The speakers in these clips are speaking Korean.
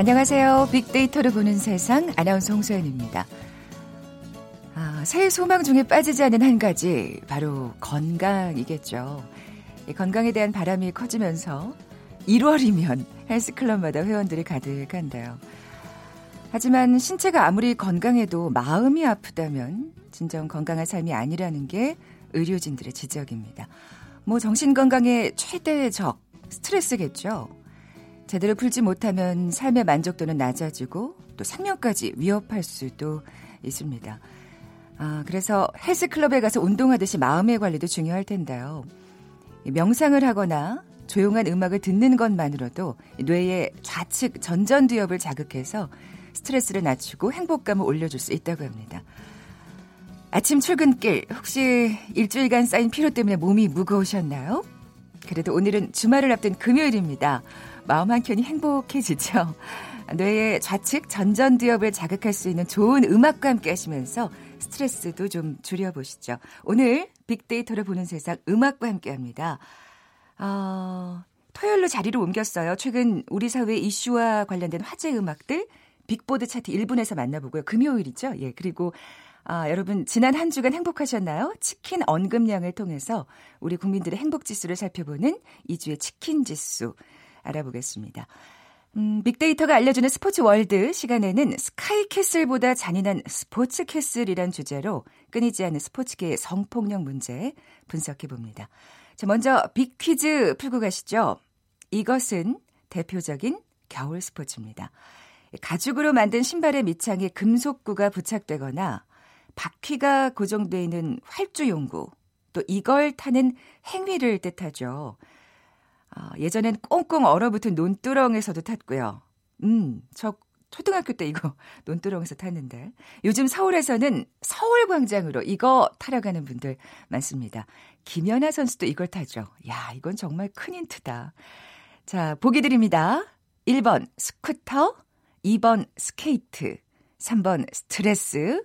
안녕하세요. 빅데이터를 보는 세상 아나운서 홍소연입니다. 아, 새해 소망 중에 빠지지 않은 한 가지 바로 건강이겠죠. 건강에 대한 바람이 커지면서 1월이면 헬스클럽마다 회원들이 가득한데요. 하지만 신체가 아무리 건강해도 마음이 아프다면 진정 건강한 삶이 아니라는 게 의료진들의 지적입니다. 뭐 정신 건강의 최대의 적 스트레스겠죠. 제대로 풀지 못하면 삶의 만족도는 낮아지고 또 생명까지 위협할 수도 있습니다. 아, 그래서 헬스클럽에 가서 운동하듯이 마음의 관리도 중요할 텐데요. 명상을 하거나 조용한 음악을 듣는 것만으로도 뇌의 좌측 전전두엽을 자극해서 스트레스를 낮추고 행복감을 올려줄 수 있다고 합니다. 아침 출근길 혹시 일주일간 쌓인 피로 때문에 몸이 무거우셨나요? 그래도 오늘은 주말을 앞둔 금요일입니다. 마음 한켠이 행복해지죠. 뇌의 좌측 전전두엽을 자극할 수 있는 좋은 음악과 함께 하시면서 스트레스도 좀 줄여보시죠. 오늘 빅데이터를 보는 세상 음악과 함께 합니다. 어, 토요일로 자리를 옮겼어요. 최근 우리 사회 이슈와 관련된 화제 음악들 빅보드 차트 1분에서 만나보고요. 금요일이죠. 예. 그리고 아, 여러분 지난 한 주간 행복하셨나요? 치킨 언급량을 통해서 우리 국민들의 행복 지수를 살펴보는 이 주의 치킨 지수 알아보겠습니다. 음, 빅데이터가 알려주는 스포츠 월드 시간에는 스카이 캐슬보다 잔인한 스포츠 캐슬이란 주제로 끊이지 않는 스포츠계의 성폭력 문제 분석해 봅니다. 자, 먼저 빅퀴즈 풀고 가시죠. 이것은 대표적인 겨울 스포츠입니다. 가죽으로 만든 신발의 밑창에 금속구가 부착되거나 바퀴가 고정되어 있는 활주용구, 또 이걸 타는 행위를 뜻하죠. 아, 예전엔 꽁꽁 얼어붙은 논두렁에서도 탔고요. 음, 저 초등학교 때 이거 논두렁에서 탔는데 요즘 서울에서는 서울 광장으로 이거 타러 가는 분들 많습니다. 김연아 선수도 이걸 타죠. 야, 이건 정말 큰 힌트다. 자, 보기 드립니다. 1번 스쿠터, 2번 스케이트, 3번 스트레스,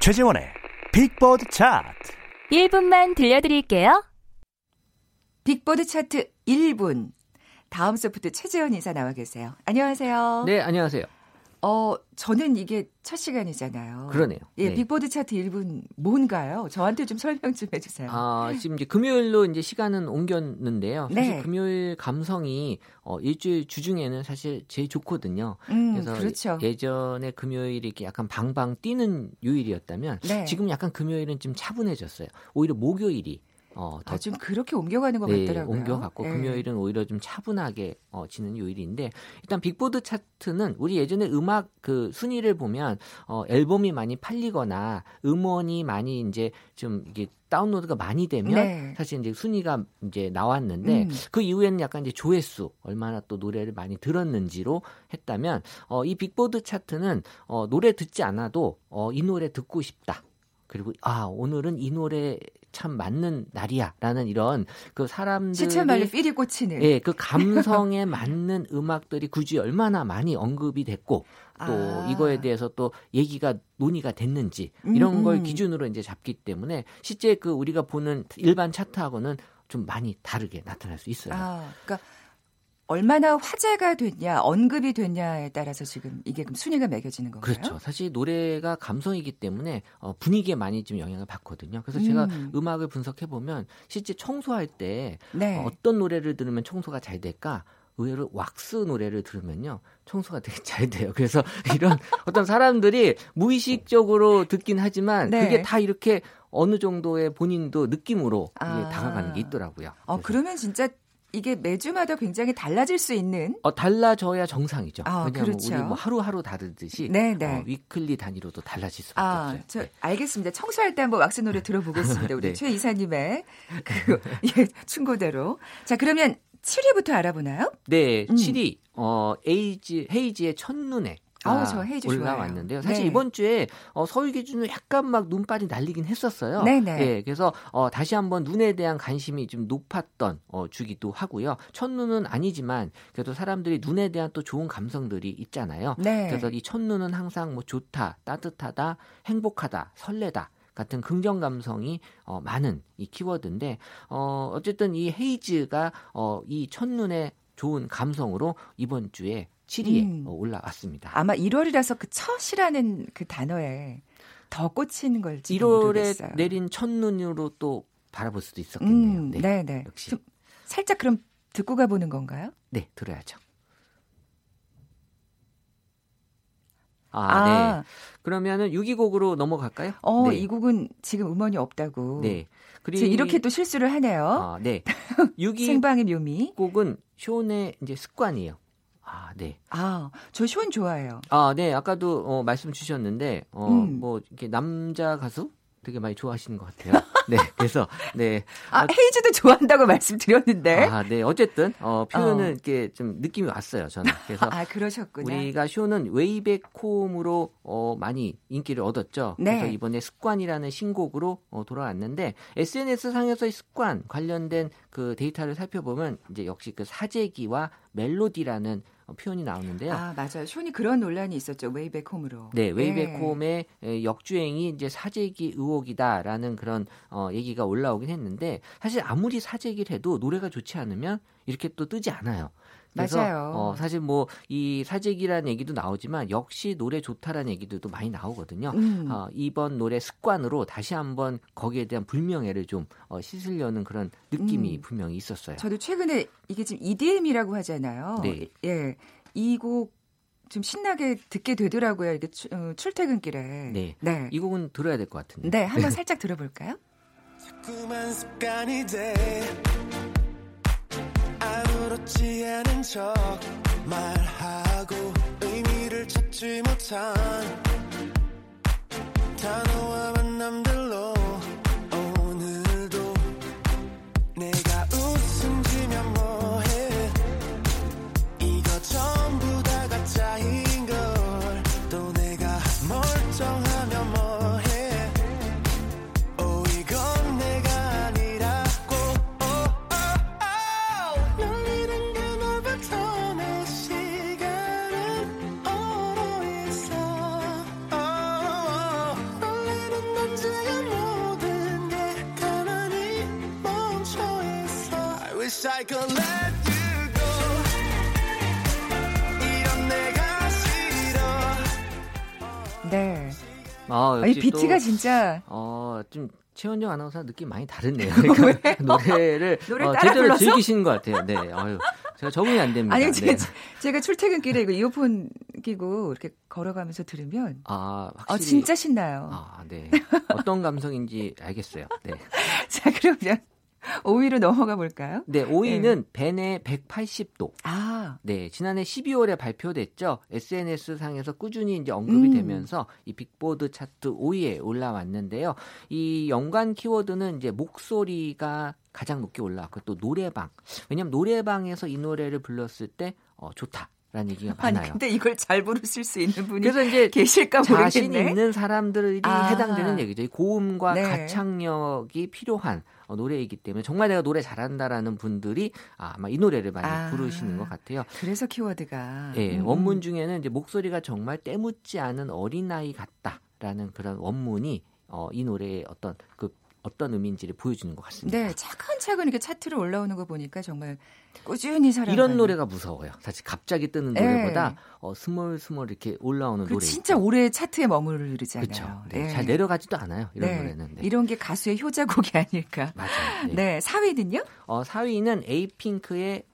최재원의 빅보드 차트 1분만 들려드릴게요. 빅보드 차트 1분. 다음 소프트 최재원 이사 나와 계세요. 안녕하세요. 네, 안녕하세요. 어, 저는 이게 첫 시간이잖아요. 그러네요. 예, 네. 빅보드 차트 1분 뭔가요? 저한테 좀 설명 좀 해주세요. 아, 지금 이제 금요일로 이제 시간은 옮겼는데요. 사실 네. 금요일 감성이 어, 일주일 주중에는 사실 제일 좋거든요. 음, 그래서 그렇죠. 예전에 금요일이 이렇게 약간 방방 뛰는 요일이었다면 네. 지금 약간 금요일은 좀 차분해졌어요. 오히려 목요일이 어, 더 아, 좀 그렇게 옮겨가는 것 네, 같더라고요. 옮겨갔고 예. 금요일은 오히려 좀 차분하게 어, 지는 요일인데 일단 빅보드 차트는 우리 예전에 음악 그 순위를 보면 어, 앨범이 많이 팔리거나 음원이 많이 이제 좀 이게 다운로드가 많이 되면 네. 사실 이제 순위가 이제 나왔는데 음. 그 이후에는 약간 이제 조회수 얼마나 또 노래를 많이 들었는지로 했다면 어, 이 빅보드 차트는 어, 노래 듣지 않아도 어, 이 노래 듣고 싶다. 그리고 아 오늘은 이 노래 참 맞는 날이야라는 이런 그 사람들이 시체말로 필이 꽂히는. 예, 그 감성에 맞는 음악들이 굳이 얼마나 많이 언급이 됐고 또 아. 이거에 대해서 또 얘기가 논의가 됐는지 이런 음, 걸 음. 기준으로 이제 잡기 때문에 실제 그 우리가 보는 일반 차트하고는 좀 많이 다르게 나타날 수 있어요. 아, 그러니까 얼마나 화제가 됐냐, 언급이 됐냐에 따라서 지금 이게 그럼 순위가 매겨지는 건가요? 그렇죠. 사실 노래가 감성이기 때문에 어, 분위기에 많이 좀 영향을 받거든요. 그래서 제가 음. 음. 악을 분석해 보면 실제 청소할 때 네. 어, 어떤 노래를 들으면 청소가 잘 될까? 의외로 왁스 노래를 들으면요 청소가 되게 잘 돼요. 그래서 이런 어떤 사람들이 무의식적으로 듣긴 하지만 네. 그게 다 이렇게 어느 정도의 본인도 느낌으로 아. 다가가는 게 있더라고요. 어, 그러면 진짜 이게 매주마다 굉장히 달라질 수 있는 어, 달라져야 정상이죠. 아, 왜냐하면 그렇죠. 우리 뭐 하루하루 다르듯이 네, 네. 어, weekly 단위로도 달라질 수밖에 아, 없어요. 저 네. 알겠습니다. 청소할 때 한번 왁스 노래 들어보겠습니다. 우리 네. 최 이사님의 그 예, 충고대로. 자, 그러면 7위부터 알아보나요? 네, 음. 7위 어 헤이즈 헤이즈의 첫눈에 아우, 저 헤이즈 올라왔는데요. 사실 네. 이번 주에 어, 서울 기준으로 약간 막 눈발이 날리긴 했었어요. 네네. 예, 그래서 어, 다시 한번 눈에 대한 관심이 좀 높았던 어, 주기도 하고요. 첫눈은 아니지만 그래도 사람들이 눈에 대한 또 좋은 감성들이 있잖아요. 네. 그래서 이 첫눈은 항상 뭐 좋다, 따뜻하다, 행복하다, 설레다. 같은 긍정 감성이 어, 많은 이 키워드인데 어, 어쨌든 이 헤이즈가 어, 이 첫눈의 좋은 감성으로 이번 주에 7위에 음. 어, 올라왔습니다. 아마 1월이라서 그 첫이라는 그 단어에 더 꽂히는 걸지 1월에 모르겠어요. 내린 첫눈으로 또 바라볼 수도 있었겠네요. 음, 네. 네, 네. 역시. 좀 살짝 그럼 듣고 가보는 건가요? 네, 들어야죠. 아, 네. 아, 그러면은 6위 곡으로 넘어갈까요? 어, 네. 이 곡은 지금 음원이 없다고. 네. 지금 이렇게 또 실수를 하네요. 아, 네. 6위 생방의 묘미. 곡은 숀의 이제 습관이에요. 아, 네. 아, 저 숀은 좋아해요. 아, 네. 아까도 어, 말씀 주셨는데 어, 음. 뭐 이렇게 남자 가수 되게 많이 좋아하시는 것 같아요. 네. 그래서 네. 아, 헤이즈도 좋아한다고 말씀드렸는데. 아, 네. 어쨌든 어, 표현은 어. 이렇게 좀 느낌이 왔어요. 저는. 그래서 아, 그러셨구나. 우리가 숀은 Way Back Home으로 어, 많이 인기를 얻었죠. 네. 그래서 이번에 습관이라는 신곡으로 어, 돌아왔는데 SNS 상에서의 습관 관련된 그 데이터를 살펴보면 이제 역시 그 사재기와 멜로디라는 어, 표현이 나오는데요. 아, 맞아요. 숀이 그런 논란이 있었죠. Way Back Home으로. 네, Way Back 네. Home의 에, 역주행이 이제 사재기 의혹이다라는 그런 어, 얘기가 올라오긴 했는데 사실 아무리 사재기를 해도 노래가 좋지 않으면 이렇게 또 뜨지 않아요. 그래서 맞아요. 어, 사실 뭐 이 사재기라는 얘기도 나오지만 역시 노래 좋다라는 얘기들도 많이 나오거든요. 음. 어, 이번 노래 습관으로 다시 한번 거기에 대한 불명예를 좀 어, 씻으려는 그런 느낌이 음. 분명히 있었어요. 저도 최근에 이게 지금 EDM이라고 하잖아요. 네. 예. 이곡 좀 신나게 듣게 되더라고요. 이게 출, 어, 출퇴근길에. 네. 네. 이 곡은 들어야 될 것 같은데. 네, 한번 살짝 들어볼까요? 아무렇지 않은 척 말하고 의미를 찾지 못한 단 wish I could let you go 이런 내가 싫어 네. 아, 아, 이 비트가 또, 진짜 어, 좀 최원정 아나운서 느낌 많이 다르네요. 그러니까 노래를 노래 어, 제대로 불러서? 즐기시는 것 같아요. 네, 아유, 제가 적응이 안 됩니다. 아니 네. 제가, 제가 출퇴근길에 이거 이어폰 끼고 이렇게 걸어가면서 들으면 아, 아 확실히 진짜 신나요. 아, 네. 어떤 감성인지 알겠어요. 네. 자 그러면 5위로 넘어가 볼까요? 네, 5위는 벤의 180도. 아 네, 지난해 12월에 발표됐죠. SNS 상에서 꾸준히 이제 언급이 음. 되면서 이 빅보드 차트 5위에 올라왔는데요. 이 연관 키워드는 이제 목소리가 가장 높게 올라왔고 또 노래방. 왜냐면 노래방에서 이 노래를 불렀을 때 어, 좋다 라는 얘기가 아니 많아요. 근데 이걸 잘 부르실 수 있는 분이 그래서 이제 계실까 자신 모르겠네. 있는 사람들이 아. 해당되는 얘기죠. 이 고음과 네. 가창력이 필요한 어, 노래이기 때문에 정말 내가 노래 잘한다라는 분들이 아, 아마 이 노래를 많이 아. 부르시는 것 같아요. 그래서 키워드가 예, 음. 원문 중에는 이제 목소리가 정말 때묻지 않은 어린아이 같다라는 그런 원문이 어, 이 노래의 어떤 그 어떤 의미인지를 보여주는 것 같습니다. 네 차근차근 이렇게 차트로 올라오는 거 보니까 정말 꾸준히 사랑 이런 노래가 무서워요. 사실 갑자기 뜨는 네. 노래보다 어, 스멀스멀 이렇게 올라오는 그 노래. 진짜 오래 차트에 머무르잖아요. 그렇죠. 네, 잘 내려가지도 않아요. 이런 네. 노래는. 네. 이런 게 가수의 효자곡이 아닐까. 맞아요. 네. 네, 4위는요? 어, 4위는 에이핑크의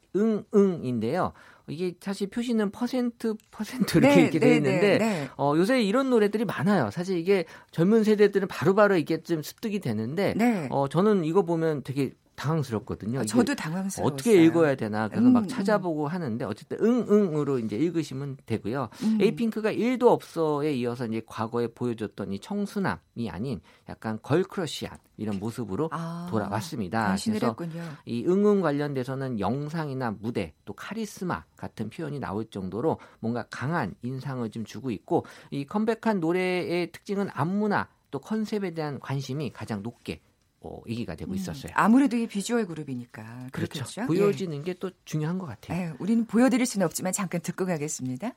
응응인데요. 이게 사실 표시는 퍼센트 퍼센트 이렇게 이렇게 돼 있는데 네. 어, 요새 이런 노래들이 많아요. 사실 이게 젊은 세대들은 바로바로 이게 좀 습득이 되는데 네. 어, 저는 이거 보면 되게 당황스럽거든요. 아, 저도 당황스러웠어요. 어떻게 읽어야 되나 그래서 음, 막 찾아보고 하는데 어쨌든 응응으로 이제 읽으시면 되고요. 음. 에이핑크가 1도 없어에 이어서 이제 과거에 보여줬던 이 청순함이 아닌 약간 걸크러쉬한 이런 모습으로 아, 돌아왔습니다. 그래서 했군요. 이 응응 관련돼서는 영상이나 무대 또 카리스마 같은 표현이 나올 정도로 뭔가 강한 인상을 좀 주고 있고 이 컴백한 노래의 특징은 안무나 또 컨셉에 대한 관심이 가장 높게 어, 얘기가 되고 있었어요. 아무래도 이 비주얼 그룹이니까 그렇죠. 그렇겠죠. 보여지는 게또 중요한 것 같아요. 예. 예, 우리는 보여드릴 수는 없지만 잠깐 듣고 가겠습니다.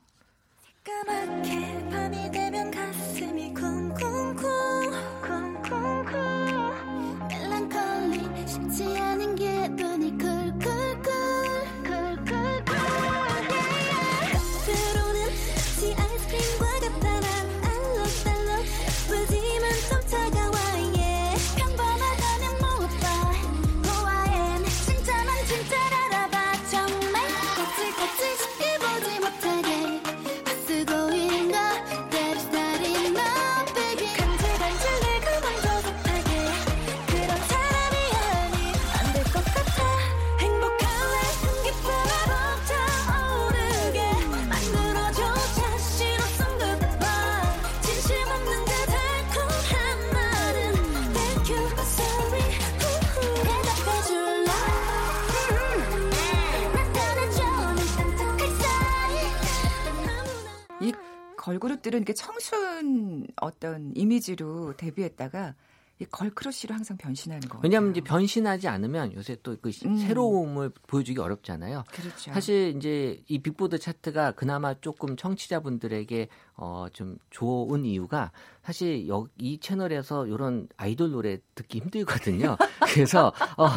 이렇게 청순 어떤 이미지로 데뷔했다가 이 걸크러쉬로 항상 변신하는 거 같아요. 왜냐하면 이제 변신하지 않으면 요새 또그 음. 새로움을 보여주기 어렵잖아요. 그렇죠. 사실 이제 이 빅보드 차트가 그나마 조금 청취자분들에게 어 좀 좋은 이유가 사실 여, 이 채널에서 이런 아이돌 노래 듣기 힘들거든요. 그래서 어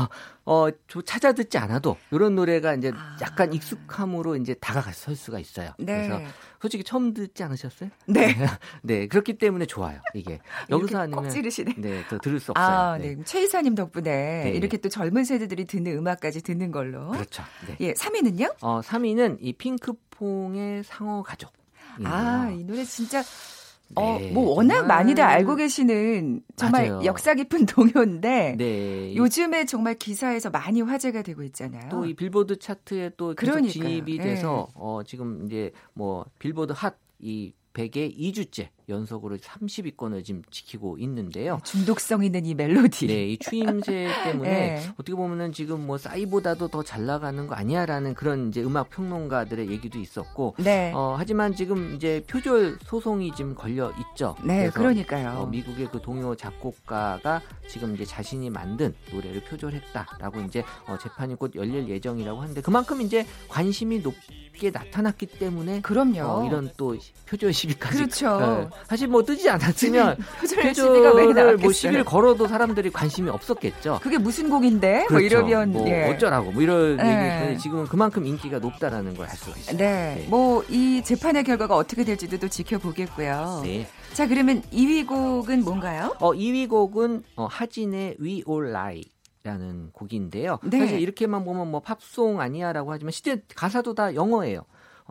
어 찾아 듣지 않아도 이런 노래가 이제 아. 약간 익숙함으로 이제 다가갈 수가 있어요. 네. 그래서 솔직히 처음 듣지 않으셨어요? 네. 네 그렇기 때문에 좋아요. 이게 여기서 아니면 꼭 찌르시네. 네, 더 들을 수 없어요. 아, 네. 네. 최 이사님 덕분에 네. 이렇게 또 젊은 세대들이 듣는 음악까지 듣는 걸로. 그렇죠. 네. 예, 3위는요? 어, 3위는 이 핑크퐁의 상어 가족. 아, 이 노래 진짜 어, 네, 뭐 워낙 많이들 알고 계시는 정말 맞아요. 역사 깊은 동요인데 네. 요즘에 정말 기사에서 많이 화제가 되고 있잖아요. 또 이 빌보드 차트에 또 계속 그러니까요. 진입이 예. 돼서 어 지금 이제 뭐 빌보드 핫이 100에 2주째 연속으로 30위권을 지금 지키고 있는데요. 중독성 있는 이 멜로디. 네, 이 추임새 때문에 네. 어떻게 보면은 지금 뭐 싸이보다도 더 잘 나가는 거 아니야라는 그런 이제 음악 평론가들의 얘기도 있었고, 네. 어 하지만 지금 이제 표절 소송이 지금 걸려 있죠. 네, 그러니까요. 어, 미국의 그 동요 작곡가가 지금 이제 자신이 만든 노래를 표절했다라고 이제 어, 재판이 곧 열릴 예정이라고 하는데 그만큼 이제 관심이 높게 나타났기 때문에 그럼요. 어, 이런 또 표절 시비까지 그렇죠. 어, 사실 뭐 뜨지 않았으면 표절 표절을? 뭐 시비를 걸어도 사람들이 관심이 없었겠죠. 그게 무슨 곡인데? 뭐 그렇죠. 이러면 뭐 예. 어쩌라고 뭐 이런 네. 얘기 지금은 그만큼 인기가 높다라는 걸 알 수가 있어요. 네. 뭐 이 재판의 결과가 어떻게 될지도 또 지켜보겠고요. 네. 자, 그러면 2위 곡은 뭔가요? 어, 2위 곡은 어, 하진의 We All Lie. 라는 곡인데요. 네. 사실 이렇게만 보면 뭐 팝송 아니야라고 하지만 실제 가사도 다 영어예요.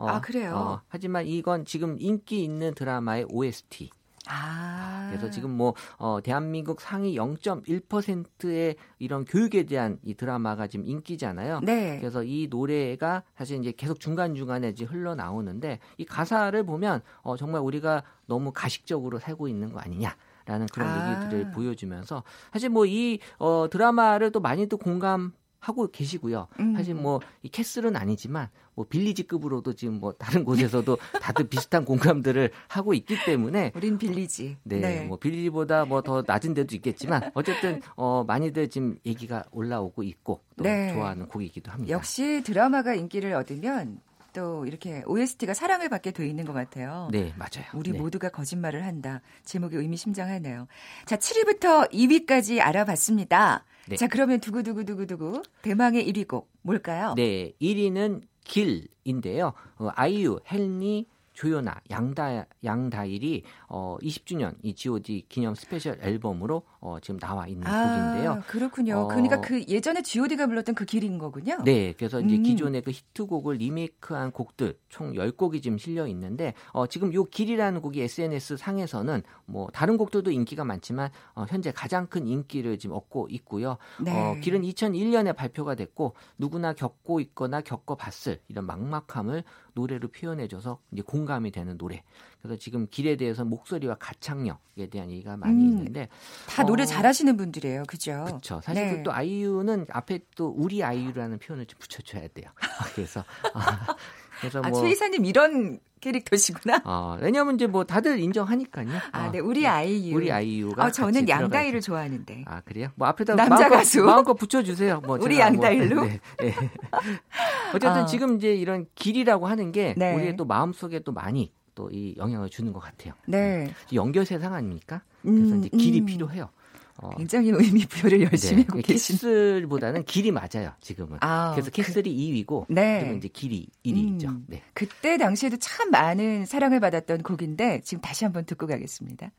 어, 아, 그래요? 어, 하지만 이건 지금 인기 있는 드라마의 OST. 아. 그래서 지금 뭐 어, 대한민국 상위 0.1%의 이런 교육에 대한 이 드라마가 지금 인기잖아요. 네. 그래서 이 노래가 사실 이제 계속 중간 중간에 이제 흘러 나오는데 이 가사를 보면 어, 정말 우리가 너무 가식적으로 살고 있는 거 아니냐 라는 그런 아. 얘기들을 보여주면서 사실 뭐 이 어, 드라마를 또 많이들 공감. 하고 계시고요. 음. 사실 뭐 이 캐슬은 아니지만 뭐 빌리지급으로도 지금 뭐 다른 곳에서도 다들 비슷한 공감들을 하고 있기 때문에 우린 빌리지. 네, 뭐 빌리보다 뭐 더 낮은 데도 있겠지만 어쨌든 어 많이들 지금 얘기가 올라오고 있고 또 네. 좋아하는 곡이기도 합니다. 역시 드라마가 인기를 얻으면 또 이렇게 OST가 사랑을 받게 돼 있는 것 같아요. 네, 맞아요. 우리 네. 모두가 거짓말을 한다. 제목이 의미심장하네요. 자, 7위부터 2위까지 알아봤습니다. 네. 자, 그러면 두구두구두구두구 대망의 1위 곡 뭘까요? 네, 1위는 길인데요. 어, 아이유, 헨리, 조현아, 양다 양다일이 어 20주년 이 G.O.D 기념 스페셜 앨범으로 어, 지금 나와 있는 곡인데요. 아, 그렇군요. 어, 그러니까 그 예전에 G.O.D가 불렀던 그 길인 거군요. 네, 그래서 이제 음. 기존의 그 히트곡을 리메이크한 곡들 총 10곡이 지금 실려 있는데 어, 지금 요 길이라는 곡이 SNS 상에서는 뭐 다른 곡들도 인기가 많지만 어, 현재 가장 큰 인기를 지금 얻고 있고요. 네. 어, 길은 2001년에 발표가 됐고 누구나 겪고 있거나 겪어봤을 이런 막막함을 노래로 표현해줘서 이제 공감이 되는 노래. 그래서 지금 길에 대해서 목소리와 가창력에 대한 얘기가 많이 음. 있는데 다 노래 어, 잘하시는 분들이에요. 그죠? 그렇죠. 사실 네. 그또 아이유는 앞에 또 우리 아이유라는 표현을 좀 붙여줘야 돼요. 그래서 아, 그래서 아, 뭐 최 이사님 이런 캐릭터시구나. 어, 왜냐하면 이제 뭐 다들 인정하니까요. 아, 어, 네, 우리 아이유. 우리 아이유가 아, 저는 있죠. 좋아하는데. 아 그래요? 뭐 앞에다 남자 마음껏, 가수? 마음껏 붙여주세요. 뭐 우리 제가 뭐- 양다일로? 네, 네. 어쨌든 아. 지금 이제 이런 길이라고 하는 게 네. 우리의 또 마음속에 또 많이 또 이 영향을 주는 것 같아요. 네. 연결 세상 아닙니까? 그래서 음, 이제 길이 음. 필요해요. 어, 굉장히 의미 부여를 열심히 하고 네. 계신. 캐슬보다는 길이 맞아요. 지금은. 아, 그래서 캐슬이 2위고 네. 지금은 이제 길이 1위죠. 음. 네. 그때 당시에도 참 많은 사랑을 받았던 곡인데 지금 다시 한번 듣고 가겠습니다.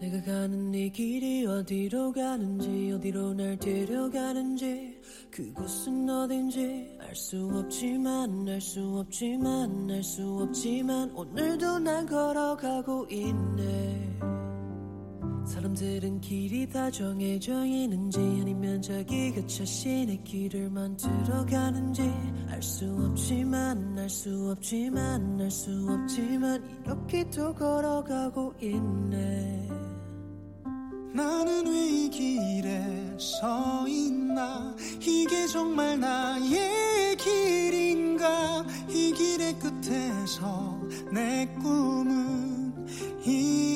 내가 가는 이 길이 어디로 가는지 어디로 날 데려가는지 그곳은 어딘지 알 수 없지만 알 수 없지만 알 수 없지만 오늘도 난 걸어가고 있네 사람들은 길이 다 정해져 있는지 아니면 자기가 자신의 길을 만들어 가는지 알 수 없지만 알 수 없지만 알 수 없지만 이렇게 또 걸어가고 있네. 나는 왜 이 길에 서 있나? 이게 정말 나의 길인가? 이 길의 끝에서 내 꿈은 이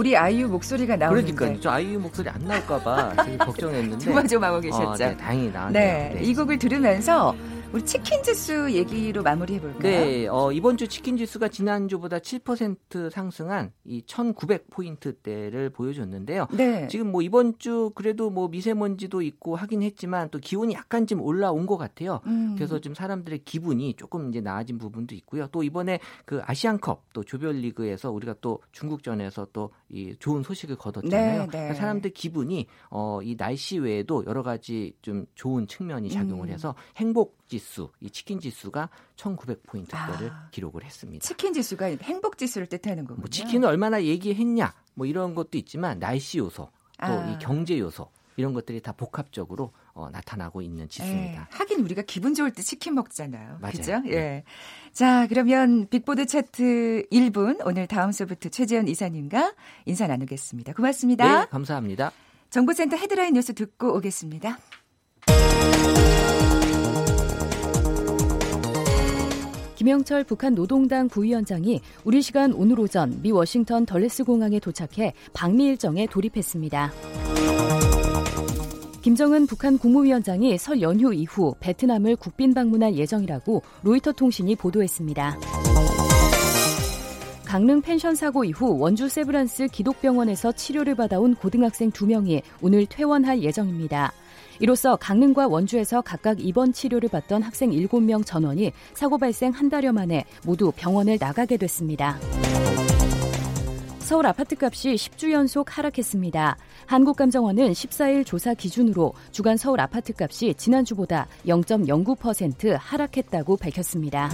우리 아이유 목소리가 나오는데. 그러니까 저 아이유 목소리 안 나올까봐 되게 걱정했는데. 조마조마하고 계셨죠. 어, 네, 다행히 나왔네요. 네, 이 곡을 들으면서 우리 치킨 주스 얘기로 마무리해 볼까요? 네, 어, 이번 주 치킨 지수가 지난주보다 7% 상승한 이 1900포인트대를 보여줬는데요. 네. 지금 뭐 이번 주 그래도 뭐 미세먼지도 있고 하긴 했지만 또 기온이 약간 좀 올라온 것 같아요. 음. 그래서 좀 사람들의 기분이 조금 이제 나아진 부분도 있고요. 또 이번에 그 아시안컵 또 조별리그에서 우리가 또 중국전에서 또 이 좋은 소식을 거뒀잖아요. 네, 네. 그러니까 사람들 기분이 어, 이 날씨 외에도 여러 가지 좀 좋은 측면이 작용을 음. 해서 행복 지수, 이 치킨 지수가 1900포인트대를 아. 기록을 했습니다. 치킨 지수가 행복 지수를 뜻하는 거군요. 뭐 치킨을 얼마나 얘기했냐 뭐 이런 것도 있지만 날씨 요소 또 아. 이 경제 요소 이런 것들이 다 복합적으로 어, 나타나고 있는 지수입니다. 예, 하긴 우리가 기분 좋을 때 치킨 먹잖아요. 맞아요. 그죠? 네. 예. 자, 그러면 빅보드 차트 1분 오늘 다음 소부터 최재현 이사님과 인사 나누겠습니다. 고맙습니다. 네, 감사합니다. 정보센터 헤드라인 뉴스 듣고 오겠습니다. 김영철 북한 노동당 부위원장이 우리 시간 오늘 오전 미 워싱턴 덜레스 공항에 도착해 방미 일정에 돌입했습니다. 김정은 북한 국무위원장이 설 연휴 이후 베트남을 국빈 방문할 예정이라고 로이터 통신이 보도했습니다. 강릉 펜션 사고 이후 원주 세브란스 기독병원에서 치료를 받아온 고등학생 2명이 오늘 퇴원할 예정입니다. 이로써 강릉과 원주에서 각각 입원 치료를 받던 학생 7명 전원이 사고 발생 한 달여 만에 모두 병원을 나가게 됐습니다. 서울 아파트값이 10주 연속 하락했습니다. 한국감정원은 14일 조사 기준으로 주간 서울 아파트값이 지난주보다 0.09% 하락했다고 밝혔습니다.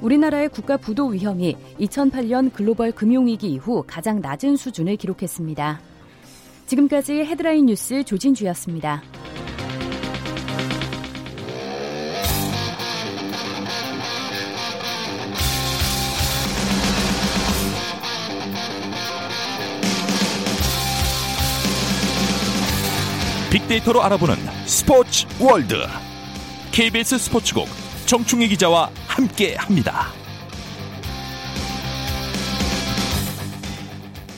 우리나라의 국가 부도 위험이 2008년 글로벌 금융위기 이후 가장 낮은 수준을 기록했습니다. 지금까지 헤드라인 뉴스 조진주였습니다. 빅데이터로 알아보는 스포츠 월드 KBS 스포츠국 정충희 기자와 함께합니다.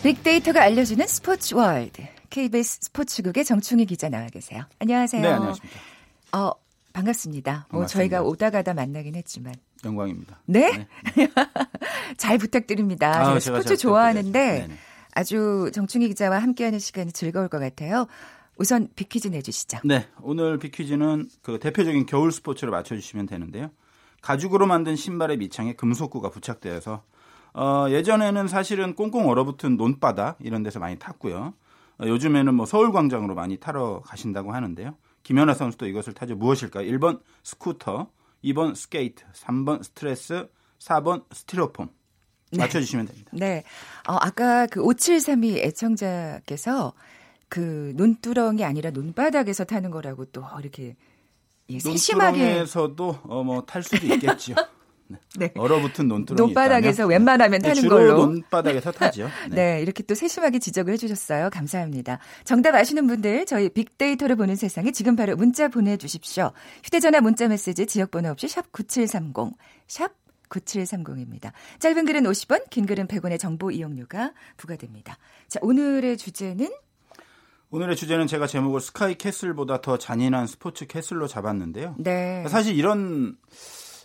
빅데이터가 알려주는 스포츠 월드. KBS 스포츠국의 정충희 기자 나와 계세요. 안녕하세요. 네, 안녕하십니까. 어, 반갑습니다. 뭐 반갑습니다. 저희가 오다 가다 만나긴 했지만. 영광입니다. 네? 잘 부탁드립니다. 제가 스포츠 잘 좋아하는데 부탁드려야죠. 네네. 아주 정충희 기자와 함께하는 시간이 즐거울 것 같아요. 우선 빅퀴즈 내주시죠. 네, 오늘 빅퀴즈는 그 대표적인 겨울 스포츠를 맞춰주시면 되는데요. 가죽으로 만든 신발의 밑창에 금속구가 부착되어서 어, 예전에는 사실은 꽁꽁 얼어붙은 논바닥 이런 데서 많이 탔고요. 어, 요즘에는 뭐 서울광장으로 많이 타러 가신다고 하는데요. 김연아 선수도 이것을 타죠. 무엇일까요? 1번 스쿠터, 2번 스케이트, 3번 스트레스, 4번 스티로폼. 맞춰주시면 됩니다. 네. 어, 아까 그 5732 애청자께서 그 논두렁이 아니라 논바닥에서 타는 거라고 또 이렇게 예, 세심하게 논두렁에서도 어, 뭐 탈 수도 있겠죠. 네. 네. 얼어붙은 논두렁이 논바닥에서 있다면. 웬만하면 네, 타는 주로 걸로. 논바닥에서 타죠. 네. 이렇게 또 세심하게 지적을 해주셨어요. 감사합니다. 정답 아시는 분들 저희 빅데이터를 보는 세상에 지금 바로 문자 보내주십시오. 휴대전화 문자 메시지 지역번호 없이 샵 9730, 샵 9730입니다. 짧은 글은 50원, 긴 글은 100원의 정보 이용료가 부과됩니다. 자, 오늘의 주제는 오늘의 주제는 제가 제목을 스카이 캐슬보다 더 잔인한 스포츠 Castle로 잡았는데요. 네. 사실 이런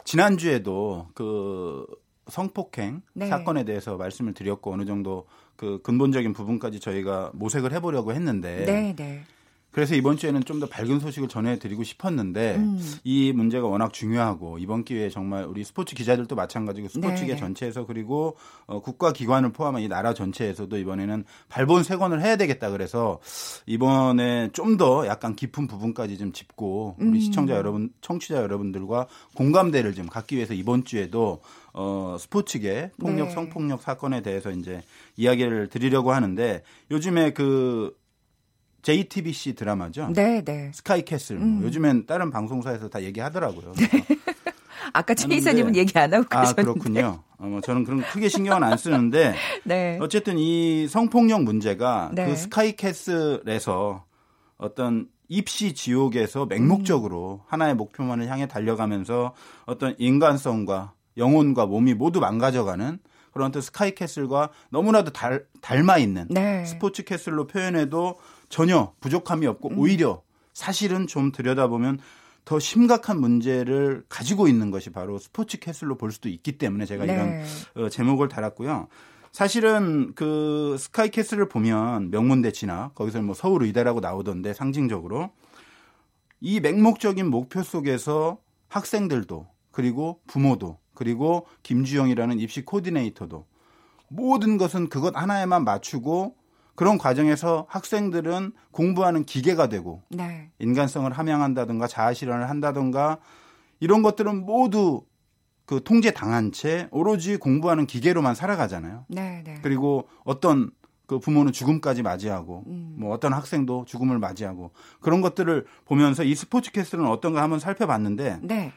지난주에도 그 성폭행 네. 사건에 대해서 말씀을 드렸고 어느 정도 그 근본적인 부분까지 저희가 모색을 해보려고 했는데 네, 네. 그래서 이번 주에는 좀 더 밝은 소식을 전해드리고 싶었는데 음. 이 문제가 워낙 중요하고 이번 기회에 정말 우리 스포츠 기자들도 마찬가지고 스포츠계 네. 전체에서 그리고 어, 국가 기관을 포함한 이 나라 전체에서도 이번에는 발본 세건을 해야 되겠다 그래서 이번에 좀 더 약간 깊은 부분까지 좀 짚고 우리 음. 시청자 여러분, 청취자 여러분들과 공감대를 좀 갖기 위해서 이번 주에도 어, 스포츠계 폭력 네. 성폭력 사건에 대해서 이제 이야기를 드리려고 하는데 요즘에 그 JTBC 드라마죠. 네, 네. 스카이캐슬. 뭐 음. 요즘엔 다른 방송사에서 다 얘기하더라고요. 아까 최 이사님은 얘기 안 하고 아 가셨는데. 그렇군요. 어, 뭐 저는 그런 크게 신경은 안 쓰는데 네. 어쨌든 이 성폭력 문제가 네. 그 스카이캐슬에서 어떤 입시 지옥에서 맹목적으로 하나의 목표만을 향해 달려가면서 어떤 인간성과 영혼과 몸이 모두 망가져가는 그런 어떤 스카이캐슬과 너무나도 달, 닮아 있는 네. 스포츠 캐슬로 표현해도 전혀 부족함이 없고 음. 오히려 사실은 좀 들여다보면 더 심각한 문제를 가지고 있는 것이 바로 스포츠 캐슬로 볼 수도 있기 때문에 제가 이런 네. 어, 제목을 달았고요. 사실은 그 스카이 캐슬을 보면 명문대치나 거기서 뭐 서울 의대라고 나오던데 상징적으로 이 맹목적인 목표 속에서 학생들도 그리고 부모도 그리고 김주영이라는 입시 코디네이터도 모든 것은 그것 하나에만 맞추고 그런 과정에서 학생들은 공부하는 기계가 되고 네. 인간성을 함양한다든가 자아 실현을 한다든가 이런 것들은 모두 그 통제 당한 채 오로지 공부하는 기계로만 살아가잖아요. 네, 네. 그리고 어떤 그 부모는 죽음까지 맞이하고 음. 뭐 어떤 학생도 죽음을 맞이하고 그런 것들을 보면서 이 스포츠 캐슬은 어떤가 한번 살펴봤는데 네.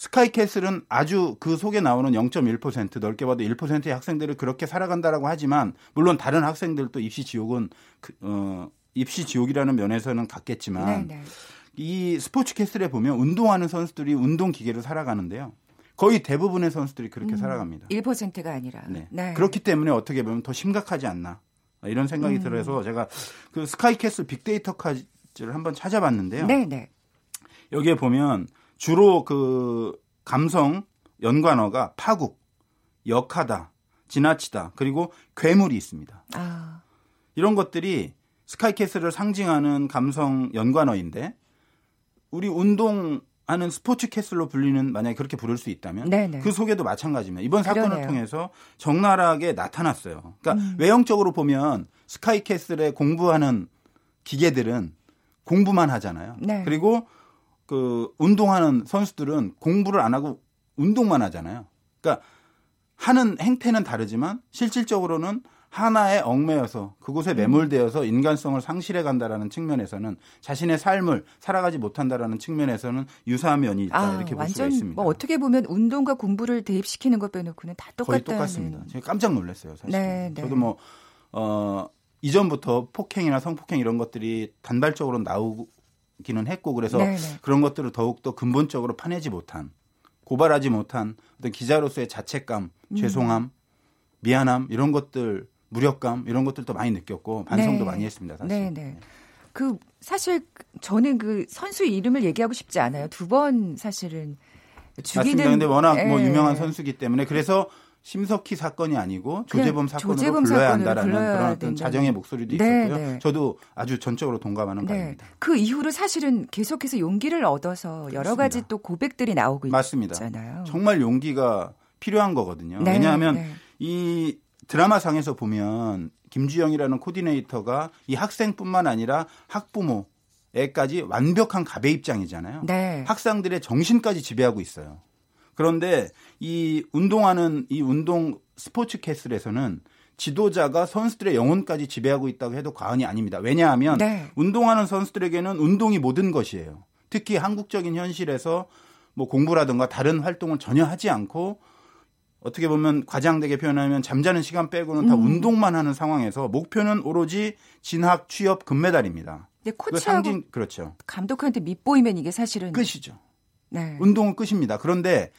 스카이 캐슬은 아주 그 속에 나오는 0.1% 넓게 봐도 1%의 학생들이 그렇게 살아간다라고 하지만 물론 다른 학생들도 입시 지옥은 그, 어 입시 지옥이라는 면에서는 같겠지만 네, 네. 이 스포츠 캐슬에 보면 운동하는 선수들이 운동 기계로 살아가는데요. 거의 대부분의 선수들이 그렇게 살아갑니다. 1%가 아니라. 네. 네. 그렇기 때문에 어떻게 보면 더 심각하지 않나 이런 생각이 음. 들어서 제가 그 스카이캐슬 빅데이터까지를 한번 찾아봤는데요. 네, 네. 여기에 보면 주로 그 감성 연관어가 파국, 역하다, 지나치다 그리고 괴물이 있습니다. 아. 이런 것들이 스카이캐슬을 상징하는 감성 연관어인데 우리 운동하는 스포츠 캐슬로 불리는 만약에 그렇게 부를 수 있다면 네네. 그 속에도 마찬가지입니다. 이번 사건을 그러네요. 통해서 적나라하게 나타났어요. 그러니까 음. 외형적으로 보면 스카이캐슬에 공부하는 기계들은 공부만 하잖아요. 네. 그리고 그 운동하는 선수들은 공부를 안 하고 운동만 하잖아요. 그러니까 하는 행태는 다르지만 실질적으로는 하나에 얽매여서 그곳에 매몰되어서 인간성을 상실해 간다라는 측면에서는 자신의 삶을 살아가지 못한다라는 측면에서는 유사한 면이 있다 아, 이렇게 볼 수가 있습니다. 뭐 어떻게 보면 운동과 공부를 대입시키는 것 빼놓고는 다 똑같다는. 거의 똑같습니다. 제가 깜짝 놀랐어요, 사실. 네, 네. 저도 뭐 어, 이전부터 폭행이나 성폭행 이런 것들이 단발적으로 나오 기는 했고 그래서 네, 네. 그런 것들을 더욱 더 근본적으로 파내지 못한 고발하지 못한 어떤 기자로서의 자책감, 음. 죄송함, 미안함 이런 것들 무력감 이런 것들도 많이 느꼈고 반성도 네. 많이 했습니다. 사실. 네, 네. 그 사실 저는 그 선수 이름을 얘기하고 싶지 않아요. 두 번 사실은 죽이는 맞습니다. 근데 워낙 뭐 예. 유명한 선수기 때문에 그래서 심석희 사건이 아니고 그냥 조재범 사건으로 조재범 불러야 한다라는 그런 어떤. 자정의 목소리도 네, 있었고요. 네. 저도 아주 전적으로 동감하는 네. 바입니다. 그 이후로 사실은 계속해서 용기를 얻어서 여러 가지 그렇습니다. 또 고백들이 나오고 맞습니다. 있잖아요. 정말 용기가 필요한 거거든요. 네, 왜냐하면 네. 이 드라마상에서 보면 김주영이라는 코디네이터가 이 학생뿐만 아니라 학부모에까지 완벽한 갑의 입장이잖아요. 네. 학생들의 정신까지 지배하고 있어요. 그런데 이 운동하는 이 운동 스포츠 캐슬에서는 지도자가 선수들의 영혼까지 지배하고 있다고 해도 과언이 아닙니다. 왜냐하면 네. 운동하는 선수들에게는 운동이 모든 것이에요. 특히 한국적인 현실에서 뭐 공부라든가 다른 활동을 전혀 하지 않고 어떻게 보면 과장되게 표현하면 잠자는 시간 빼고는 다 음. 운동만 하는 상황에서 목표는 오로지 진학, 취업, 금메달입니다. 그 코치하고 상징 그렇죠. 감독한테 밑보이면 이게 사실은 끝이죠. 네. 운동은 끝입니다. 그런데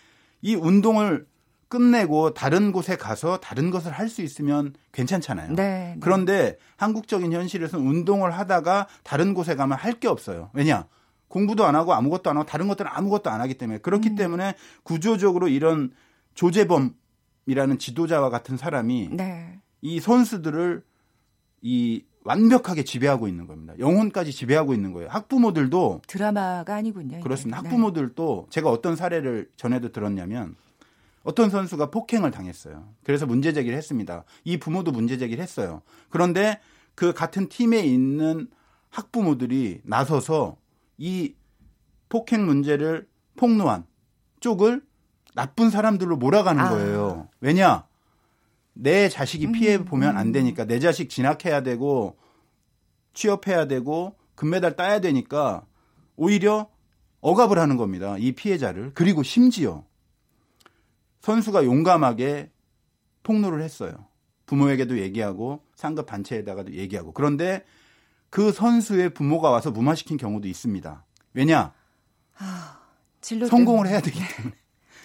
이 운동을 끝내고 다른 곳에 가서 다른 것을 할 수 있으면 괜찮잖아요. 네, 네. 그런데 한국적인 현실에서는 운동을 하다가 다른 곳에 가면 할 게 없어요. 왜냐? 공부도 안 하고 아무것도 안 하고 다른 것들은 아무것도 안 하기 때문에 그렇기 음. 때문에 구조적으로 이런 조재범이라는 지도자와 같은 사람이 네. 이 선수들을 이 완벽하게 지배하고 있는 겁니다. 영혼까지 지배하고 있는 거예요. 학부모들도 드라마가 아니군요. 그렇습니다. 네. 학부모들도 제가 어떤 사례를 전에도 들었냐면 어떤 선수가 폭행을 당했어요. 그래서 문제 제기를 했습니다. 이 부모도 문제 제기를 했어요. 그런데 그 같은 팀에 있는 학부모들이 나서서 이 폭행 문제를 폭로한 쪽을 나쁜 사람들로 몰아가는 아. 거예요. 왜냐? 내 자식이 피해 음, 보면 안 되니까 내 자식 진학해야 되고 취업해야 되고 금메달 따야 되니까 오히려 억압을 하는 겁니다. 이 피해자를. 그리고 심지어 선수가 용감하게 폭로를 했어요. 부모에게도 얘기하고 상급 단체에다가도 얘기하고. 그런데 그 선수의 부모가 와서 무마시킨 경우도 있습니다. 왜냐? 진로 성공을 때문에. 해야 되기 때문에.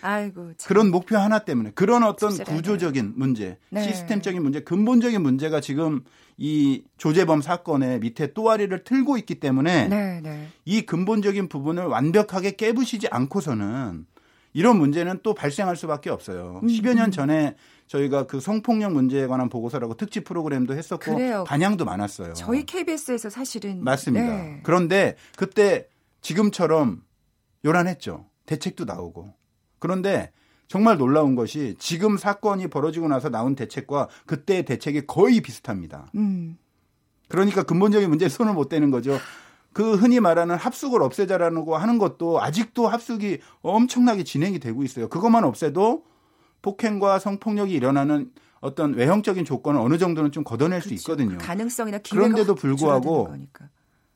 아이고. 참. 그런 목표 하나 때문에 그런 어떤 씁쓸하네요. 구조적인 문제, 네. 시스템적인 문제, 근본적인 문제가 지금 이 조재범 사건의 밑에 또아리를 틀고 있기 때문에 네, 네. 이 근본적인 부분을 완벽하게 깨부시지 않고서는 이런 문제는 또 발생할 수밖에 없어요. 음, 10여 년 전에 저희가 그 성폭력 문제에 관한 보고서라고 특집 프로그램도 했었고 그래요. 반향도 많았어요. 저희 KBS에서 사실은 맞습니다. 네. 그런데 그때 지금처럼 요란했죠. 대책도 나오고. 그런데 정말 놀라운 것이 지금 사건이 벌어지고 나서 나온 대책과 그때의 대책이 거의 비슷합니다. 음. 그러니까 근본적인 문제에 손을 못 대는 거죠. 그 흔히 말하는 합숙을 없애자라는 거 하는 것도 아직도 합숙이 엄청나게 진행이 되고 있어요. 그것만 없애도 폭행과 성폭력이 일어나는 어떤 외형적인 조건을 어느 정도는 좀 걷어낼 수 그렇죠. 있거든요. 그 가능성이나 그런데도 확 불구하고.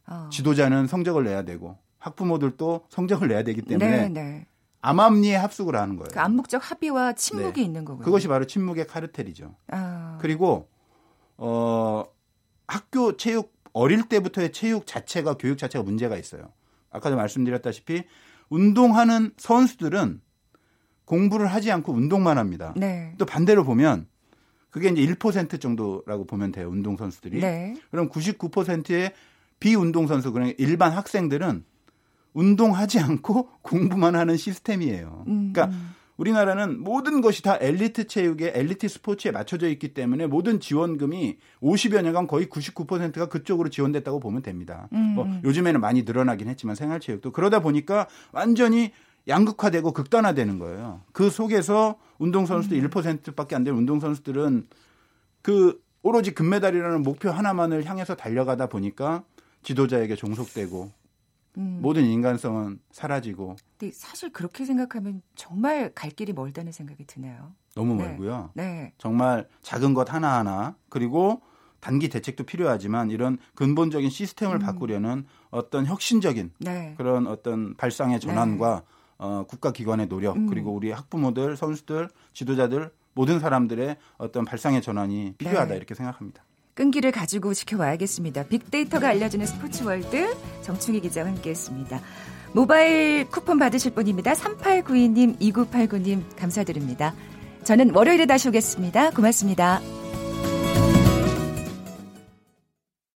어. 지도자는 성적을 내야 되고 학부모들도 성적을 내야 되기 때문에 네, 네. 암암리에 합숙을 하는 거예요. 그 암묵적 합의와 침묵이 네. 있는 거군요. 그것이 바로 침묵의 카르텔이죠. 아. 그리고 어 학교 체육 어릴 때부터의 체육 자체가 교육 자체가 문제가 있어요. 아까도 말씀드렸다시피 운동하는 선수들은 공부를 하지 않고 운동만 합니다. 네. 또 반대로 보면 그게 이제 1% 정도라고 보면 돼요. 운동 선수들이. 네. 그럼 99%의 비운동 선수 그러니까 일반 학생들은 운동하지 않고 공부만 하는 시스템이에요. 음, 그러니까 음. 우리나라는 모든 것이 다 엘리트 체육에 엘리트 스포츠에 맞춰져 있기 때문에 모든 지원금이 50여 년간 거의 99%가 그쪽으로 지원됐다고 보면 됩니다. 음, 뭐 음. 요즘에는 많이 늘어나긴 했지만 생활체육도 그러다 보니까 완전히 양극화되고 극단화되는 거예요. 그 속에서 운동선수들 음. 1%밖에 안 되는 운동선수들은 그 오로지 금메달이라는 목표 하나만을 향해서 달려가다 보니까 지도자에게 종속되고 음. 모든 인간성은 사라지고 근데 사실 그렇게 생각하면 정말 갈 길이 멀다는 생각이 드네요. 너무 네. 멀고요. 네. 정말 작은 것 하나하나 그리고 단기 대책도 필요하지만 이런 근본적인 시스템을 음. 바꾸려는 어떤 혁신적인 네. 그런 어떤 발상의 전환과 어, 국가기관의 노력 음. 그리고 우리 학부모들, 선수들, 지도자들 모든 사람들의 어떤 발상의 전환이 필요하다 네. 이렇게 생각합니다. 끈기를 가지고 지켜와야겠습니다. 빅데이터가 알려주는 스포츠 월드 정충희 기자와 함께했습니다. 모바일 쿠폰 받으실 분입니다. 3892님, 2989님 감사드립니다. 저는 월요일에 다시 오겠습니다. 고맙습니다.